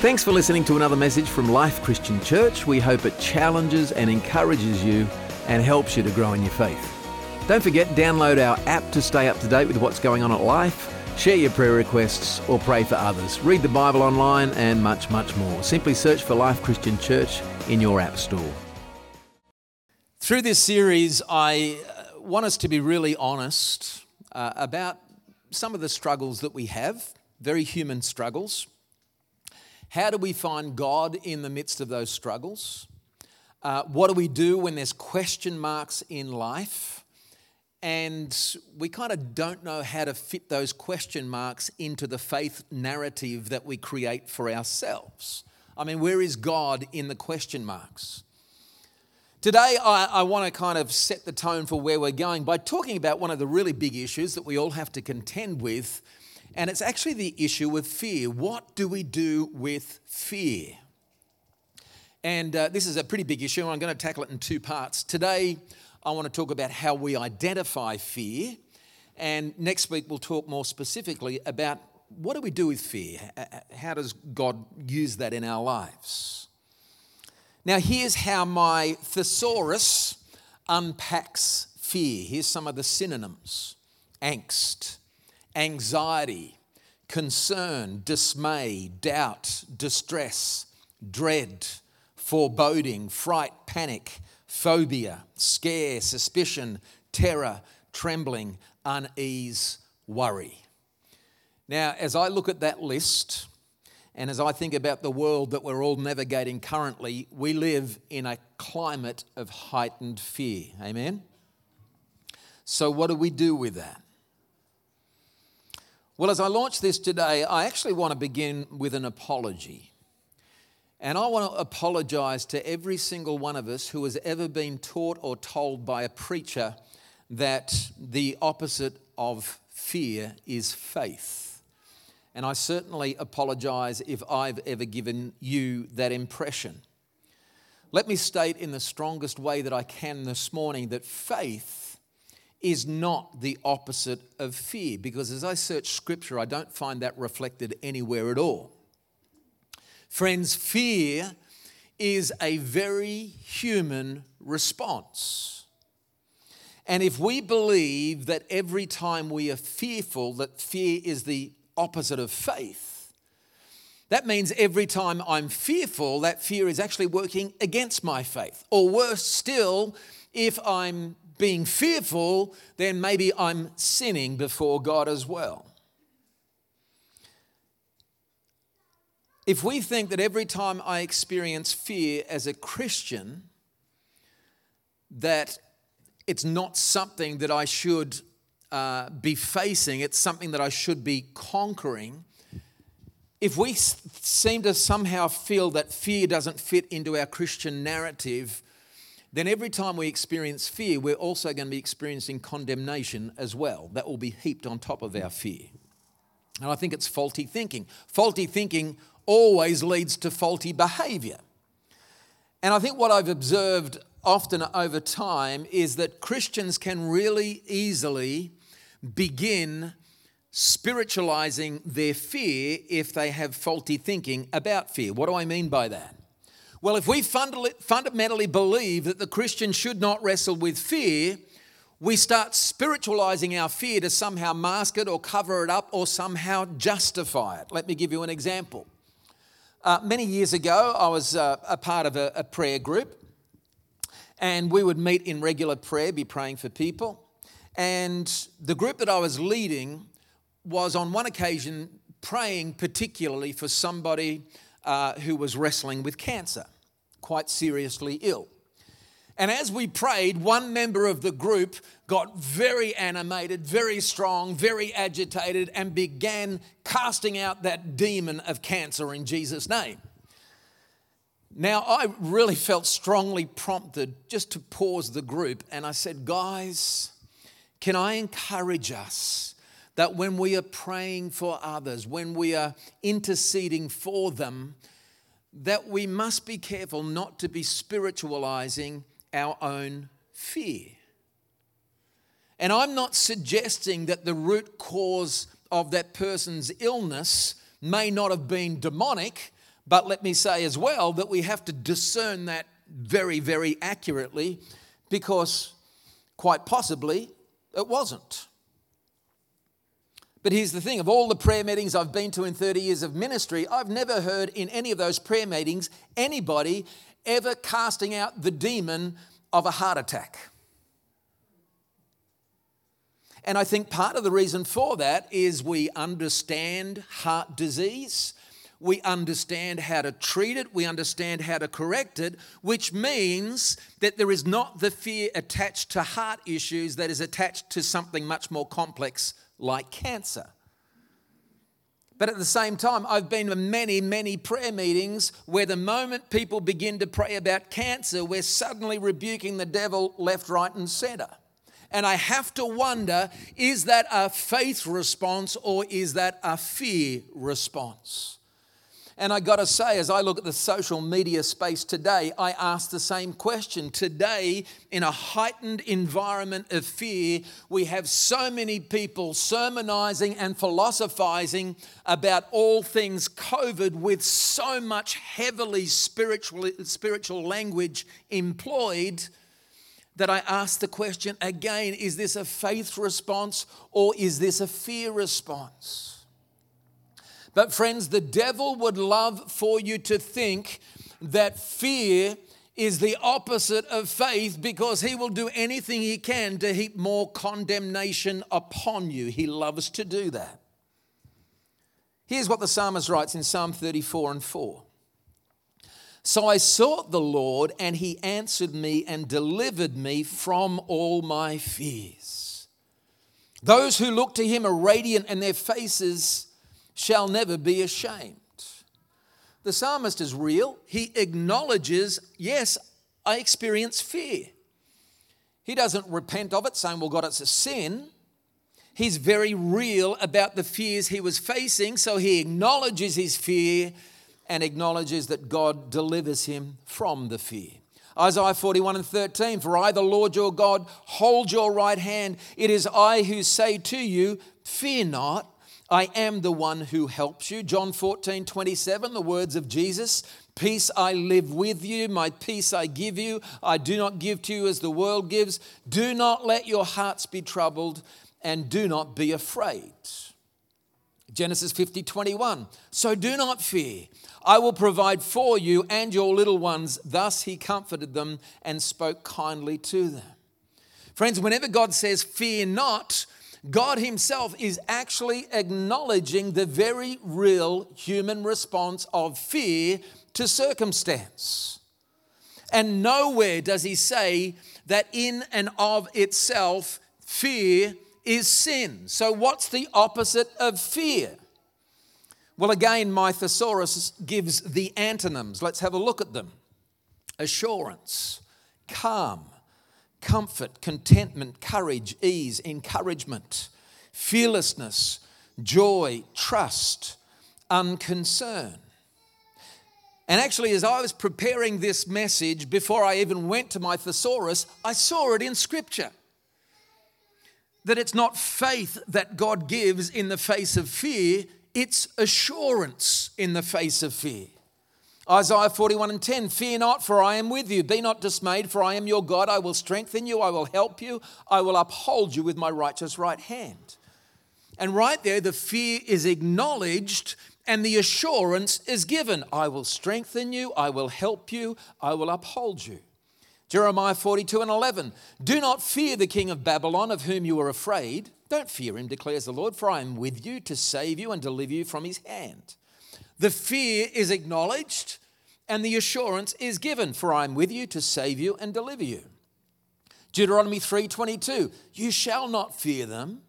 Thanks for listening to another message from Life Christian Church. We hope it challenges and encourages you and helps you to grow in your faith. Don't forget, download our app to stay up to date with what's going on at Life, share your prayer requests, or pray for others. Read the Bible online and much, much more. Simply search for Life Christian Church in your app store. Through this series, I uh, want us to be really honest uh, about some of the struggles that we have, very human struggles. How do we find God in the midst of those struggles? Uh, what do we do when there's question marks in life? And we kind of don't know how to fit those question marks into the faith narrative that we create for ourselves. I mean, where is God in the question marks? Today, I, I want to kind of set the tone for where we're going by talking about one of the really big issues that we all have to contend with and it's actually the issue of fear. What do we do with fear? And uh, this is a pretty big issue. I'm going to tackle it in two parts. Today, I want to talk about how we identify fear. And next week, we'll talk more specifically about what do we do with fear? How does God use that in our lives? Now, here's how my thesaurus unpacks fear. Here's some of the synonyms angst, anxiety, concern, dismay, doubt, distress, dread, foreboding, fright, panic, phobia, scare, suspicion, terror, trembling, unease, worry. Now, as I look at that list, and as I think about the world that we're all navigating currently, we live in a climate of heightened fear. Amen? So, what do we do with that? Well, as I launch this today, I actually want to begin with an apology. And I want to apologize to every single one of us who has ever been taught or told by a preacher that the opposite of fear is faith. And I certainly apologize if I've ever given you that impression. Let me state in the strongest way that I can this morning that faith is not the opposite of fear because as I search scripture, I don't find that reflected anywhere at all. Friends, fear is a very human response. And if we believe that every time we are fearful, that fear is the opposite of faith, that means every time I'm fearful, that fear is actually working against my faith. Or worse still, if I'm being fearful, then maybe I'm sinning before God as well. If we think that every time I experience fear as a Christian, that it's not something that I should uh, be facing, it's something that I should be conquering. If we seem to somehow feel that fear doesn't fit into our Christian narrative, then every time we experience fear, we're also going to be experiencing condemnation as well. That will be heaped on top of our fear. And I think it's faulty thinking. Faulty thinking always leads to faulty behavior. And I think what I've observed often over time is that Christians can really easily begin spiritualizing their fear if they have faulty thinking about fear. What do I mean by that? Well, if we fundamentally believe that the Christian should not wrestle with fear, we start spiritualizing our fear to somehow mask it or cover it up or somehow justify it. Let me give you an example. Uh, many years ago, I was uh, a part of a, a prayer group, and we would meet in regular prayer, be praying for people. And the group that I was leading was on one occasion praying particularly for somebody uh, who was wrestling with cancer, quite seriously ill. And as we prayed, one member of the group got very animated, very strong, very agitated, and began casting out that demon of cancer in Jesus' name. Now, I really felt strongly prompted just to pause the group, and I said, Guys, can I encourage us that when we are praying for others, when we are interceding for them, that we must be careful not to be spiritualizing our own fear. And I'm not suggesting that the root cause of that person's illness may not have been demonic, But let me say as well that we have to discern that very, very accurately because quite possibly it wasn't. But here's the thing of all the prayer meetings I've been to in 30 years of ministry, I've never heard in any of those prayer meetings anybody ever casting out the demon of a heart attack. And I think part of the reason for that is we understand heart disease. We understand how to treat it. We understand how to correct it, which means that there is not the fear attached to heart issues that is attached to something much more complex like cancer. But at the same time, I've been to many, many prayer meetings where the moment people begin to pray about cancer, we're suddenly rebuking the devil left, right, and center. And I have to wonder is that a faith response or is that a fear response? And I got to say, as I look at the social media space today, I ask the same question. Today, in a heightened environment of fear, we have so many people sermonizing and philosophizing about all things COVID with so much heavily spiritual, spiritual language employed that I ask the question again is this a faith response or is this a fear response? But, friends, the devil would love for you to think that fear is the opposite of faith because he will do anything he can to heap more condemnation upon you. He loves to do that. Here's what the psalmist writes in Psalm 34 and 4. So I sought the Lord, and he answered me and delivered me from all my fears. Those who look to him are radiant, and their faces shall never be ashamed. The psalmist is real. He acknowledges, yes, I experience fear. He doesn't repent of it, saying, well, God, it's a sin. He's very real about the fears he was facing, so he acknowledges his fear and acknowledges that God delivers him from the fear. Isaiah 41 and 13, for I, the Lord your God, hold your right hand. It is I who say to you, Fear not, I am the one who helps you. John 14, 27, the words of Jesus Peace I live with you, my peace I give you. I do not give to you as the world gives. Do not let your hearts be troubled, and do not be afraid. Genesis 50, 21. So do not fear. I will provide for you and your little ones. Thus he comforted them and spoke kindly to them. Friends, whenever God says, Fear not, God Himself is actually acknowledging the very real human response of fear to circumstance. And nowhere does He say that in and of itself, fear is sin. So, what's the opposite of fear? Well, again, my thesaurus gives the antonyms. Let's have a look at them assurance, calm, comfort, contentment, courage, ease, encouragement, fearlessness, joy, trust, unconcern. And actually, as I was preparing this message, before I even went to my thesaurus, I saw it in Scripture. That it's not faith that God gives in the face of fear, it's assurance in the face of fear. Isaiah 41 and 10 Fear not, for I am with you. Be not dismayed, for I am your God. I will strengthen you. I will help you. I will uphold you with my righteous right hand. And right there, the fear is acknowledged and the assurance is given I will strengthen you. I will help you. I will uphold you. Jeremiah 42 and 11 Do not fear the king of Babylon, of whom you are afraid. Don't fear him, declares the Lord, for I am with you to save you and deliver you from his hand. The fear is acknowledged and the assurance is given, for I am with you to save you and deliver you. Deuteronomy 3:22 You shall not fear them,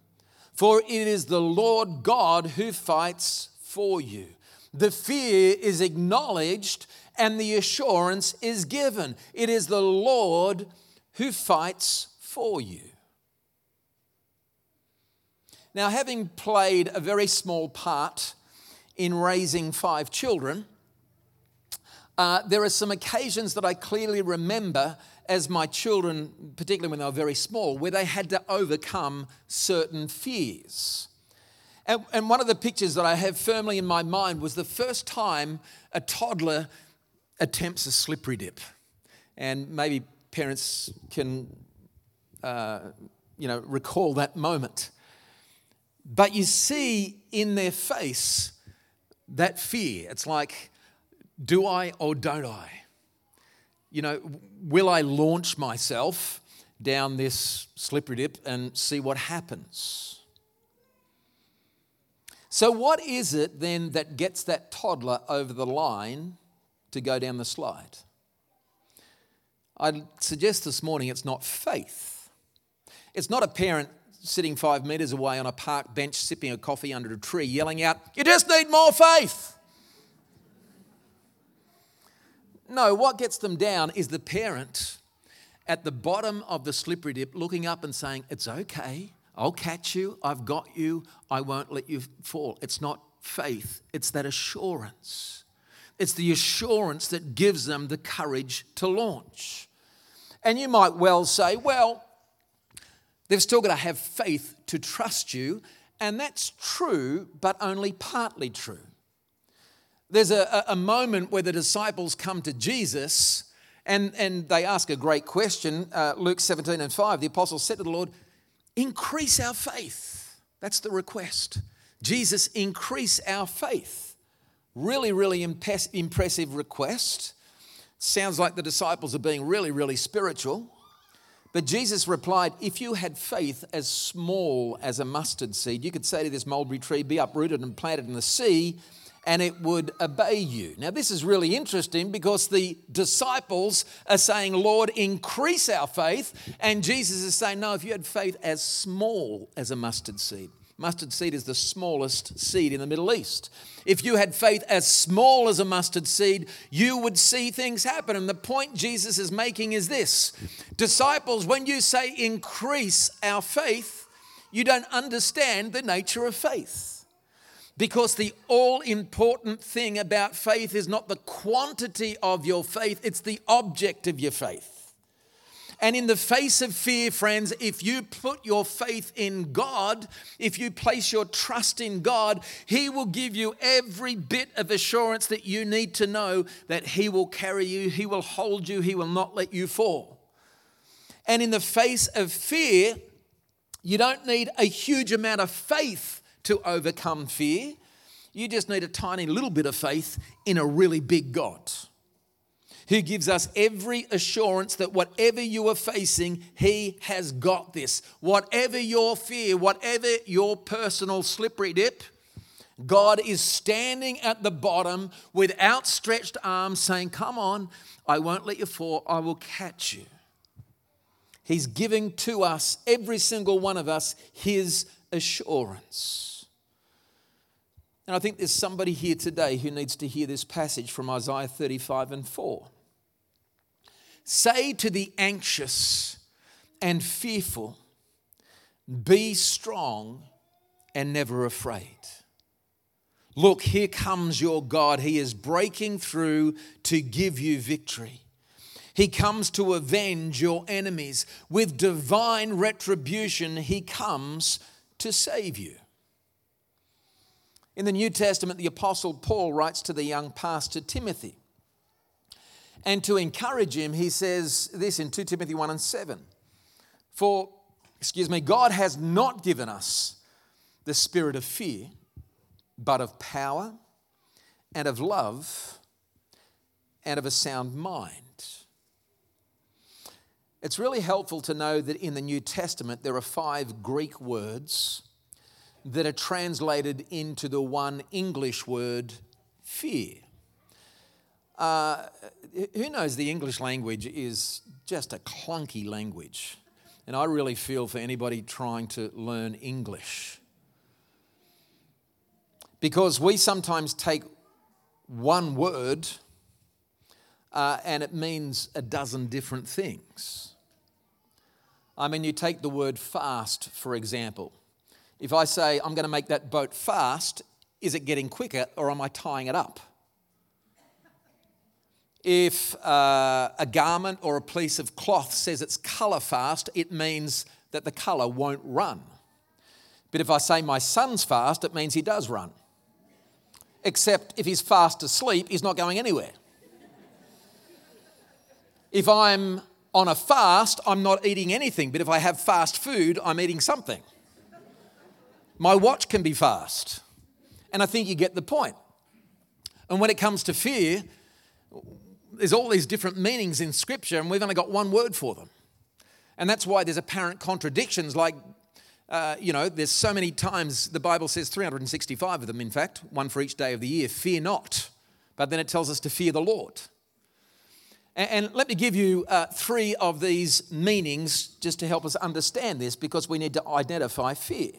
for it is the Lord God who fights for you. The fear is acknowledged and the assurance is given. It is the Lord who fights for you. Now, having played a very small part in raising five children, uh, there are some occasions that I clearly remember as my children, particularly when they were very small, where they had to overcome certain fears. And, and one of the pictures that I have firmly in my mind was the first time a toddler attempts a slippery dip. And maybe parents can, uh, you know, recall that moment. But you see in their face that fear. It's like, do I or don't I? You know, will I launch myself down this slippery dip and see what happens? So, what is it then that gets that toddler over the line to go down the slide? I'd suggest this morning it's not faith. It's not a parent sitting five metres away on a park bench sipping a coffee under a tree yelling out, You just need more faith. No, what gets them down is the parent at the bottom of the slippery dip looking up and saying, It's okay. I'll catch you. I've got you. I won't let you fall. It's not faith, it's that assurance. It's the assurance that gives them the courage to launch. And you might well say, well, they've still got to have faith to trust you. And that's true, but only partly true. There's a, a moment where the disciples come to Jesus and, and they ask a great question. Uh, Luke 17 and 5, the apostles said to the Lord, Increase our faith. That's the request. Jesus, increase our faith. Really, really impressive request. Sounds like the disciples are being really, really spiritual. But Jesus replied, If you had faith as small as a mustard seed, you could say to this mulberry tree, Be uprooted and planted in the sea, and it would obey you. Now, this is really interesting because the disciples are saying, Lord, increase our faith. And Jesus is saying, No, if you had faith as small as a mustard seed. Mustard seed is the smallest seed in the Middle East. If you had faith as small as a mustard seed, you would see things happen. And the point Jesus is making is this Disciples, when you say increase our faith, you don't understand the nature of faith. Because the all important thing about faith is not the quantity of your faith, it's the object of your faith. And in the face of fear, friends, if you put your faith in God, if you place your trust in God, He will give you every bit of assurance that you need to know that He will carry you, He will hold you, He will not let you fall. And in the face of fear, you don't need a huge amount of faith to overcome fear. You just need a tiny little bit of faith in a really big God who gives us every assurance that whatever you are facing, He has got this. Whatever your fear, whatever your personal slippery dip, God is standing at the bottom with outstretched arms saying, Come on, I won't let you fall, I will catch you. He's giving to us, every single one of us, His assurance. And I think there's somebody here today who needs to hear this passage from Isaiah 35 and 4. Say to the anxious and fearful, Be strong and never afraid. Look, here comes your God. He is breaking through to give you victory. He comes to avenge your enemies. With divine retribution, He comes to save you. In the New Testament, the Apostle Paul writes to the young pastor Timothy. And to encourage him, he says this in 2 Timothy 1 and 7. For, excuse me, God has not given us the spirit of fear, but of power and of love and of a sound mind. It's really helpful to know that in the New Testament there are five Greek words that are translated into the one English word fear. Uh, who knows the English language is just a clunky language. And I really feel for anybody trying to learn English. Because we sometimes take one word uh, and it means a dozen different things. I mean, you take the word fast, for example. If I say, I'm going to make that boat fast, is it getting quicker or am I tying it up? If uh, a garment or a piece of cloth says it's colour fast, it means that the colour won't run. But if I say my son's fast, it means he does run. Except if he's fast asleep, he's not going anywhere. If I'm on a fast, I'm not eating anything. But if I have fast food, I'm eating something. My watch can be fast. And I think you get the point. And when it comes to fear, there's all these different meanings in Scripture, and we've only got one word for them. And that's why there's apparent contradictions, like, uh, you know, there's so many times the Bible says 365 of them, in fact, one for each day of the year, fear not. But then it tells us to fear the Lord. And, let me give you uh, three of these meanings just to help us understand this because we need to identify fear.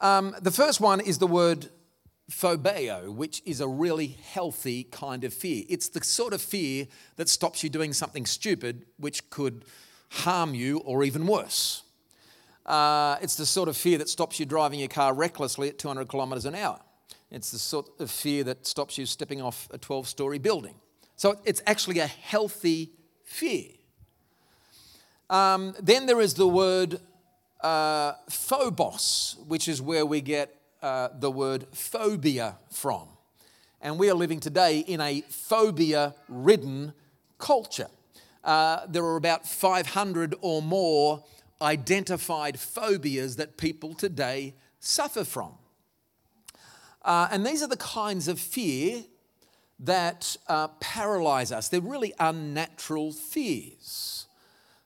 Um, the first one is the word phobeo, which is a really healthy kind of fear. It's the sort of fear that stops you doing something stupid, which could harm you or even worse. Uh, it's the sort of fear that stops you driving your car recklessly at 200 kilometres an hour. It's the sort of fear that stops you stepping off a 12 story building. So it's actually a healthy fear. Um, then there is the word uh, phobos, which is where we get uh, the word phobia from. And we are living today in a phobia ridden culture. Uh, there are about 500 or more identified phobias that people today suffer from. Uh, and these are the kinds of fear that uh, paralyze us. They're really unnatural fears.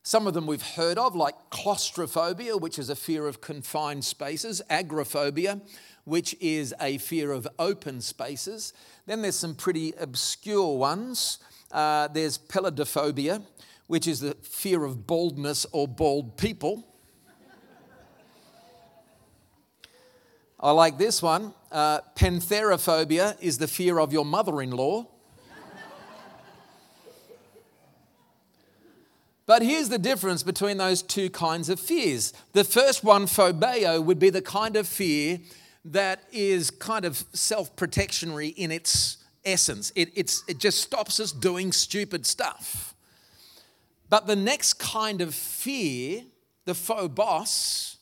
Some of them we've heard of, like claustrophobia, which is a fear of confined spaces, agoraphobia, which is a fear of open spaces. Then there's some pretty obscure ones. Uh, there's peladophobia, which is the fear of baldness or bald people. I like this one. Uh, pentheraphobia is the fear of your mother in law. But here's the difference between those two kinds of fears. The first one, phobeo, would be the kind of fear that is kind of self protectionary in its essence. It, it just stops us doing stupid stuff. But the next kind of fear, the phobos,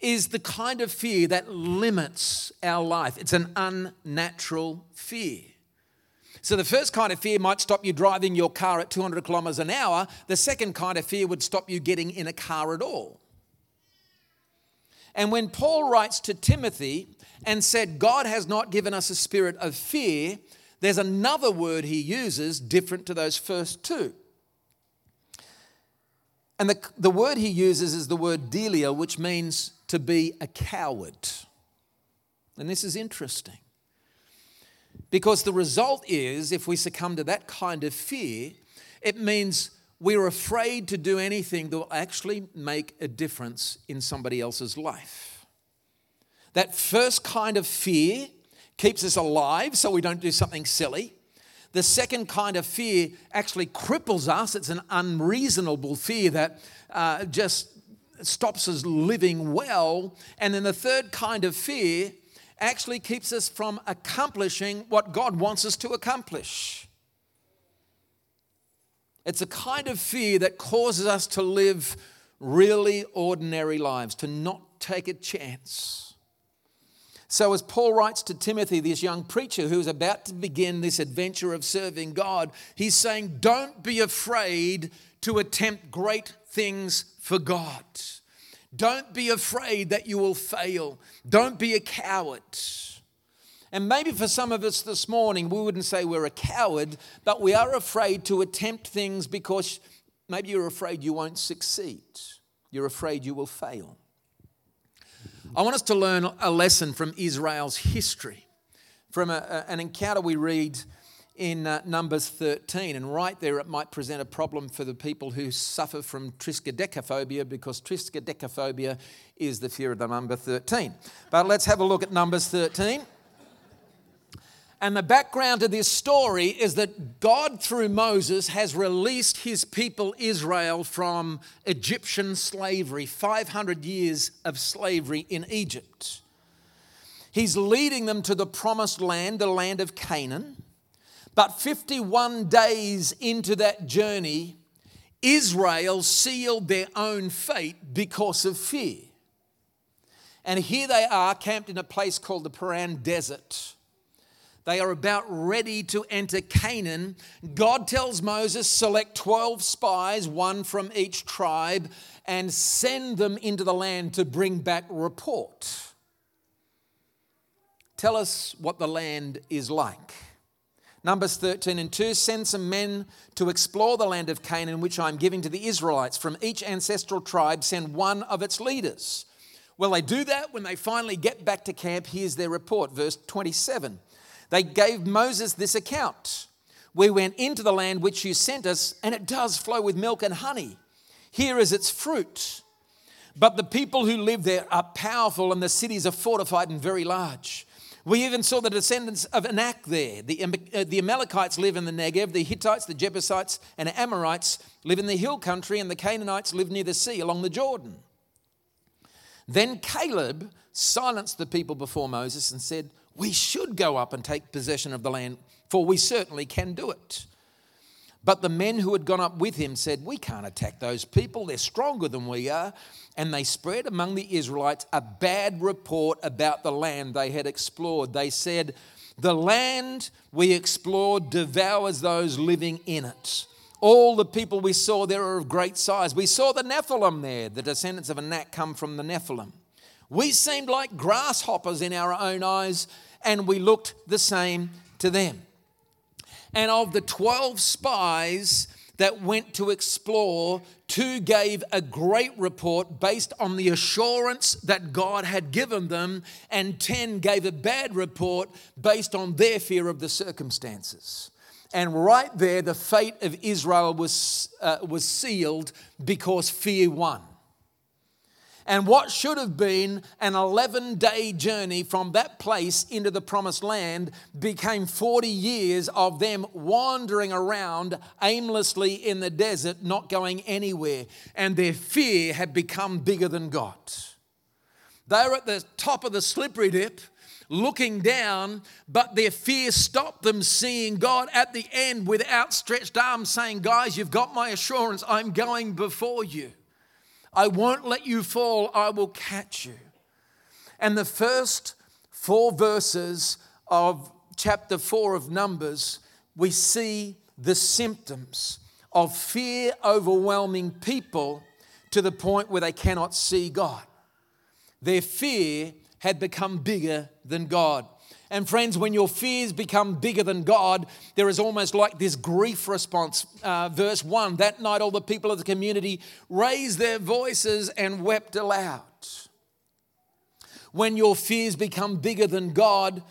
is the kind of fear that limits our life. It's an unnatural fear. So, the first kind of fear might stop you driving your car at 200 kilometers an hour. The second kind of fear would stop you getting in a car at all. And when Paul writes to Timothy and said, God has not given us a spirit of fear, there's another word he uses different to those first two. And the, the word he uses is the word deilia, which means to be a coward. And this is interesting. Because the result is, if we succumb to that kind of fear, it means we're afraid to do anything that will actually make a difference in somebody else's life. That first kind of fear keeps us alive so we don't do something silly. The second kind of fear actually cripples us. It's an unreasonable fear that uh, just stops us living well. And then the third kind of fear actually keeps us from accomplishing what God wants us to accomplish. It's a kind of fear that causes us to live really ordinary lives, to not take a chance. So, as Paul writes to Timothy, this young preacher who's about to begin this adventure of serving God, he's saying, Don't be afraid to attempt great things for God. Don't be afraid that you will fail. Don't be a coward. And maybe for some of us this morning, we wouldn't say we're a coward, but we are afraid to attempt things because maybe you're afraid you won't succeed. You're afraid you will fail. I want us to learn a lesson from Israel's history, from a, an encounter we read in uh, Numbers 13. And right there, it might present a problem for the people who suffer from triskaidekaphobia because triskaidekaphobia is the fear of the number 13. But let's have a look at Numbers 13. And the background to this story is that God, through Moses, has released his people Israel from Egyptian slavery, 500 years of slavery in Egypt. He's leading them to the promised land, the land of Canaan. But 51 days into that journey, Israel sealed their own fate because of fear. And here they are camped in a place called the Paran Desert. They are about ready to enter Canaan. God tells Moses, select 12 spies, one from each tribe, and send them into the land to bring back report. Tell us what the land is like. Numbers 13 and 2 send some men to explore the land of Canaan, which I'm giving to the Israelites. From each ancestral tribe, send one of its leaders. Well, they do that when they finally get back to camp. Here's their report, verse 27. They gave Moses this account We went into the land which you sent us, and it does flow with milk and honey. Here is its fruit. But the people who live there are powerful, and the cities are fortified and very large. We even saw the descendants of Anak there. The, uh, the Amalekites live in the Negev, the Hittites, the Jebusites, and Amorites live in the hill country, and the Canaanites live near the sea along the Jordan. Then Caleb silenced the people before Moses and said, We should go up and take possession of the land, for we certainly can do it. But the men who had gone up with him said, We can't attack those people. They're stronger than we are. And they spread among the Israelites a bad report about the land they had explored. They said, The land we explored devours those living in it. All the people we saw there are of great size. We saw the Nephilim there. The descendants of Anak come from the Nephilim. We seemed like grasshoppers in our own eyes, and we looked the same to them. And of the 12 spies that went to explore, two gave a great report based on the assurance that God had given them, and 10 gave a bad report based on their fear of the circumstances. And right there, the fate of Israel was, uh, was sealed because fear won. And what should have been an 11 day journey from that place into the promised land became 40 years of them wandering around aimlessly in the desert, not going anywhere. And their fear had become bigger than God. They were at the top of the slippery dip looking down, but their fear stopped them seeing God at the end with outstretched arms, saying, Guys, you've got my assurance. I'm going before you. I won't let you fall, I will catch you. And the first four verses of chapter four of Numbers, we see the symptoms of fear overwhelming people to the point where they cannot see God. Their fear had become bigger than God. And friends, when your fears become bigger than God, there is almost like this grief response. Uh, verse 1 That night, all the people of the community raised their voices and wept aloud. When your fears become bigger than God,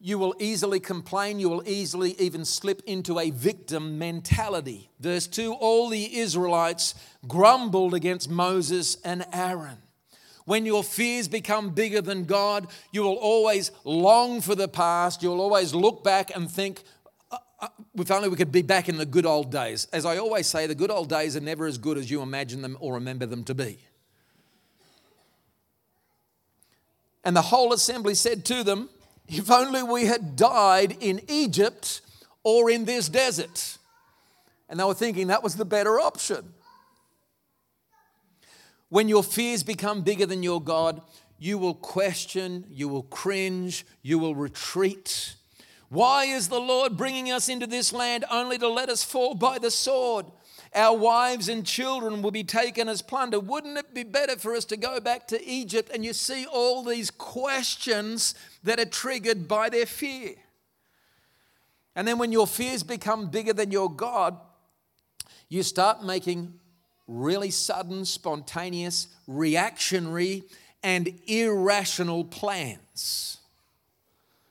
you will easily complain, you will easily even slip into a victim mentality. Verse 2 All the Israelites grumbled against Moses and Aaron. When your fears become bigger than God, you will always long for the past. You'll always look back and think, uh, uh, if only we could be back in the good old days. As I always say, the good old days are never as good as you imagine them or remember them to be. And the whole assembly said to them, If only we had died in Egypt or in this desert. And they were thinking that was the better option. When your fears become bigger than your God, you will question, you will cringe, you will retreat. Why is the Lord bringing us into this land only to let us fall by the sword? Our wives and children will be taken as plunder. Wouldn't it be better for us to go back to Egypt? And you see all these questions that are triggered by their fear. And then when your fears become bigger than your God, you start making really sudden, spontaneous, reactionary, and irrational plans.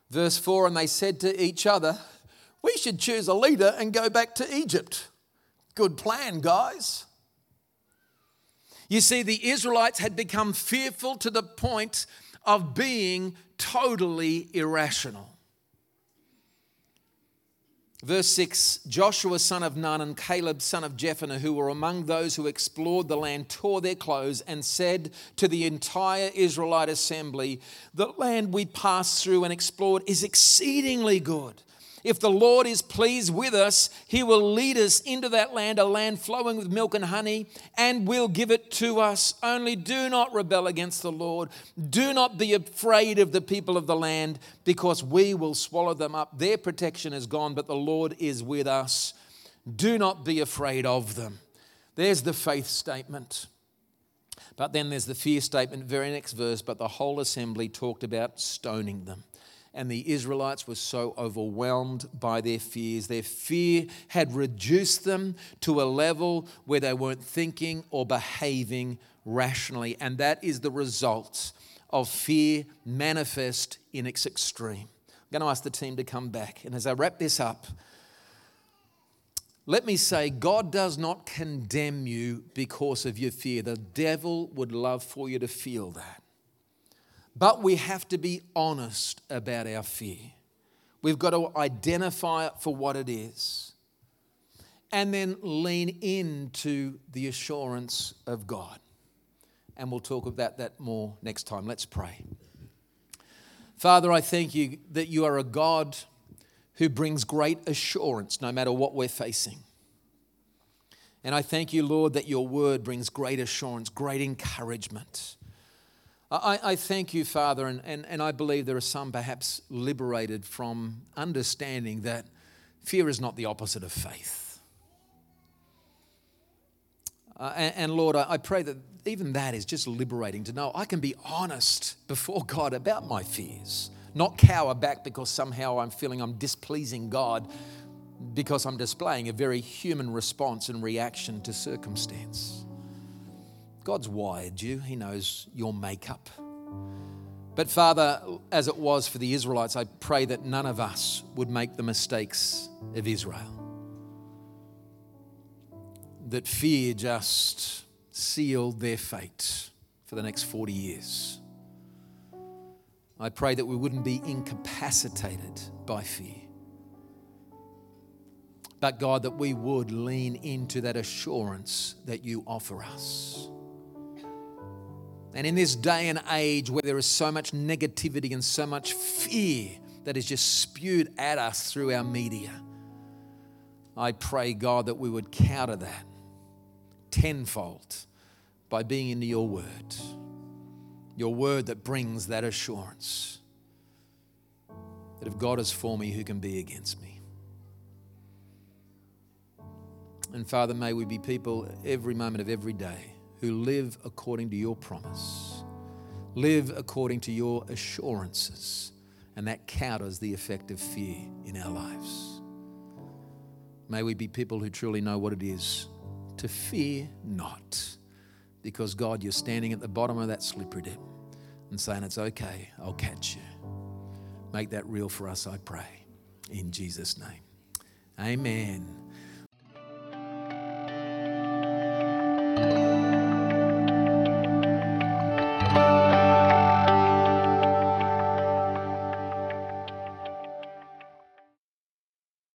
Verse 4 And they said to each other, We should choose a leader and go back to Egypt. Good plan, guys. You see, the Israelites had become fearful to the point of being totally irrational. Verse 6 Joshua, son of Nun, and Caleb, son of Jephunneh, who were among those who explored the land, tore their clothes and said to the entire Israelite assembly, The land we passed through and explored is exceedingly good. If the Lord is pleased with us, He will lead us into that land, a land flowing with milk and honey, and will give it to us. Only do not rebel against the Lord. Do not be afraid of the people of the land, because we will swallow them up. Their protection is gone, but the Lord is with us. Do not be afraid of them. There's the faith statement. But then there's the fear statement, very next verse. But the whole assembly talked about stoning them. And the Israelites were so overwhelmed by their fears. Their fear had reduced them to a level where they weren't thinking or behaving rationally. And that is the result of fear manifest in its extreme. I'm going to ask the team to come back. And as I wrap this up, let me say, God does not condemn you because of your fear. The devil would love for you to feel that. But we have to be honest about our fear. We've got to identify it for what it is and then lean into the assurance of God. And we'll talk about that more next time. Let's pray. Father, I thank you that you are a God who brings great assurance no matter what we're facing. And I thank you, Lord, that your word brings great assurance, great encouragement. I, I thank you, Father, and, and, and I believe there are some perhaps liberated from understanding that fear is not the opposite of faith. Uh, and, and, Lord, I, I pray that even that is just liberating to know I can be honest before God about my fears not cower back because somehow I'm feeling I'm displeasing God because I'm displaying a very human response and reaction to circumstance. God's wired you, He knows your makeup. But Father, as it was for the Israelites, I pray that none of us would make the mistakes of Israel. That fear just sealed their fate for the next 40 years. I pray that we wouldn't be incapacitated by fear. But God, that we would lean into that assurance that you offer us. And in this day and age where there is so much negativity and so much fear that is just spewed at us through our media, I pray, God, that we would counter that tenfold by being into your word your word that brings that assurance that if God is for me, who can be against me? And Father, may we be people every moment of every day who live according to your promise, live according to your assurances, and that counters the effect of fear in our lives. May we be people who truly know what it is to fear not because, God, you're standing at the bottom of that slippery dip and saying, It's okay, I'll catch you. Make that real for us, I pray. In Jesus' name. Amen.